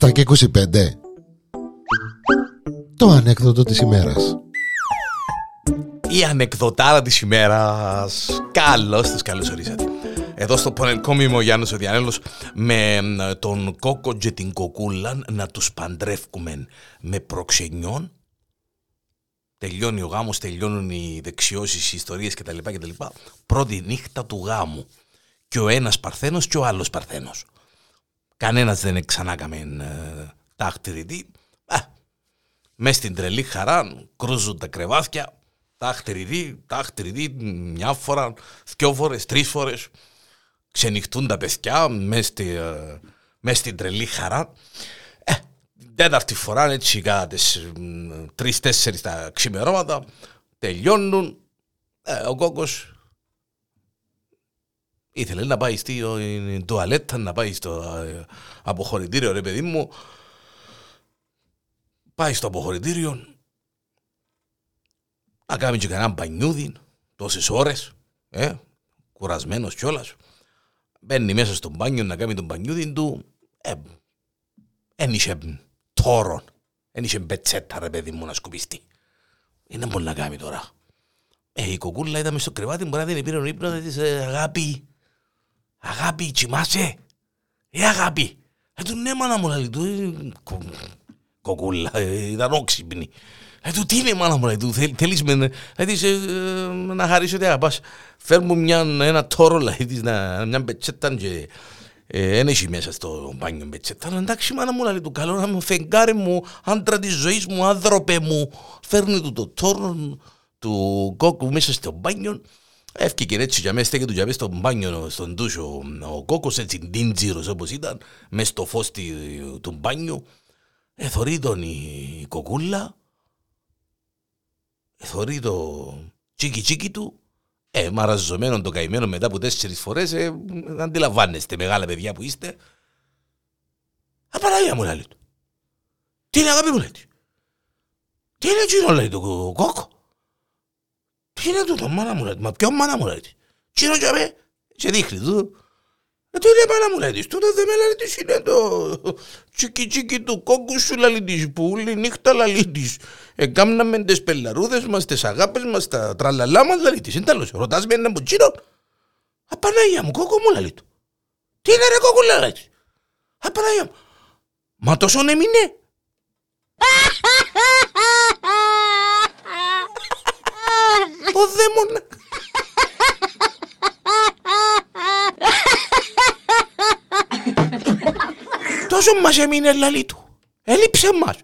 7 και 25 Το ανέκδοτο της ημέρας Η ανεκδοτάρα της ημέρας Καλώς τους καλώς ορίσατε εδώ στο Πονελκόμι είμαι ο Γιάννης ο Διανέλος με τον κόκο και την κοκούλα να τους παντρεύκουμε με προξενιών τελειώνει ο γάμος, τελειώνουν οι δεξιώσεις, οι ιστορίες κτλ. κτλ. Πρώτη νύχτα του γάμου και ο ένας παρθένος και ο άλλος παρθένος. Κανένας δεν ξανάκαμε ε, τα αχτηριτή. Ε, μες στην τρελή χαρά κρούζουν τα κρεβάθια, τα αχτηριτή, τα αχτηριτή μια φορά, δυο φορές, τρεις φορές. Ξενυχτούν τα παιδιά μες, στη, ε, μες στην τρελή χαρά. Ε, τέταρτη φορά έτσι κατά τρεις-τέσσερις τα ξημερώματα τελειώνουν. Ε, ο κόκκος Ήθελε να πάει στην τουαλέτα, να πάει στο ε, αποχωρητήριο, ρε παιδί μου. Πάει στο αποχωρητήριο, να κάνει και κανένα μπανιούδι, τόσες ώρες, ε, κουρασμένος κιόλας. Μπαίνει μέσα στο μπάνιο να κάνει τον μπανιούδι του, ε, εν είχε τόρον, εν είχε μπετσέτα ρε παιδί μου να σκουπιστεί. Είναι μπορεί να κάνει τώρα. Ε, η κοκούλα ήταν μες στο κρεβάτι, μπορεί να δεν πήρε ο ύπνος, της αγάπη, Αγάπη, τσιμάσαι. Ε, αγάπη. Ε, του ναι, μάνα μου, λέει του. Ε, κοκούλα, ε, ήταν όξυπνη. Ε, του τι είναι, μάνα μου, λέει του. Θέλεις με, ε, να χαρίσω ότι αγαπάς. Φέρ μου μια, ένα τόρο, λέει της, μια μπετσέτα και δεν έχει μέσα στο μπάνιο μπετσέτα. Εντάξει, μάνα μου, λέει του, καλό να μου φεγγάρι μου, άντρα της ζωής μου, άνθρωπε μου. Φέρνει του το τόρο του κόκκου μέσα στο μπάνιο. Έφυγε έτσι για μέσα στέκε του για μέσα στο μπάνιο, στον τούσο, ο κόκκος έτσι ντίντζιρος όπως ήταν, μέσα στο φως του μπάνιου. Εθωρεί τον η κοκούλα, εθωρεί το τσίκι τσίκι του, ε, μαραζωμένο το καημένο μετά από τέσσερις φορές, ε, αντιλαμβάνεστε μεγάλα παιδιά που είστε. Απαραγία μου λέει του. Τι είναι αγάπη μου λέει. Τι είναι εκείνο λέει το κόκκο; Τι είναι τούτο, μάνα μου λέει, μα ποιο μάνα μου λέει. Τι είναι και και δείχνει τούτο. Ε, τι είναι μάνα μου λέει, τούτο δεν με λέει τι είναι το τσίκι τσίκι του κόκκου σου λαλί της, που όλη νύχτα λαλί της. Εκάμναμε τις πελαρούδες μας, τις αγάπες μας, τα τραλαλά μας λαλί της. Είναι τέλος, ρωτάς με έναν πουτσίνο. Απανάγια μου, κόκκο μου λαλί του. Τι είναι ρε κόκκου λαλί της. Απανάγια μου. Μα τόσο έμεινε. Ο Τόσο μας έμεινε λαλή του. Έλειψε μας.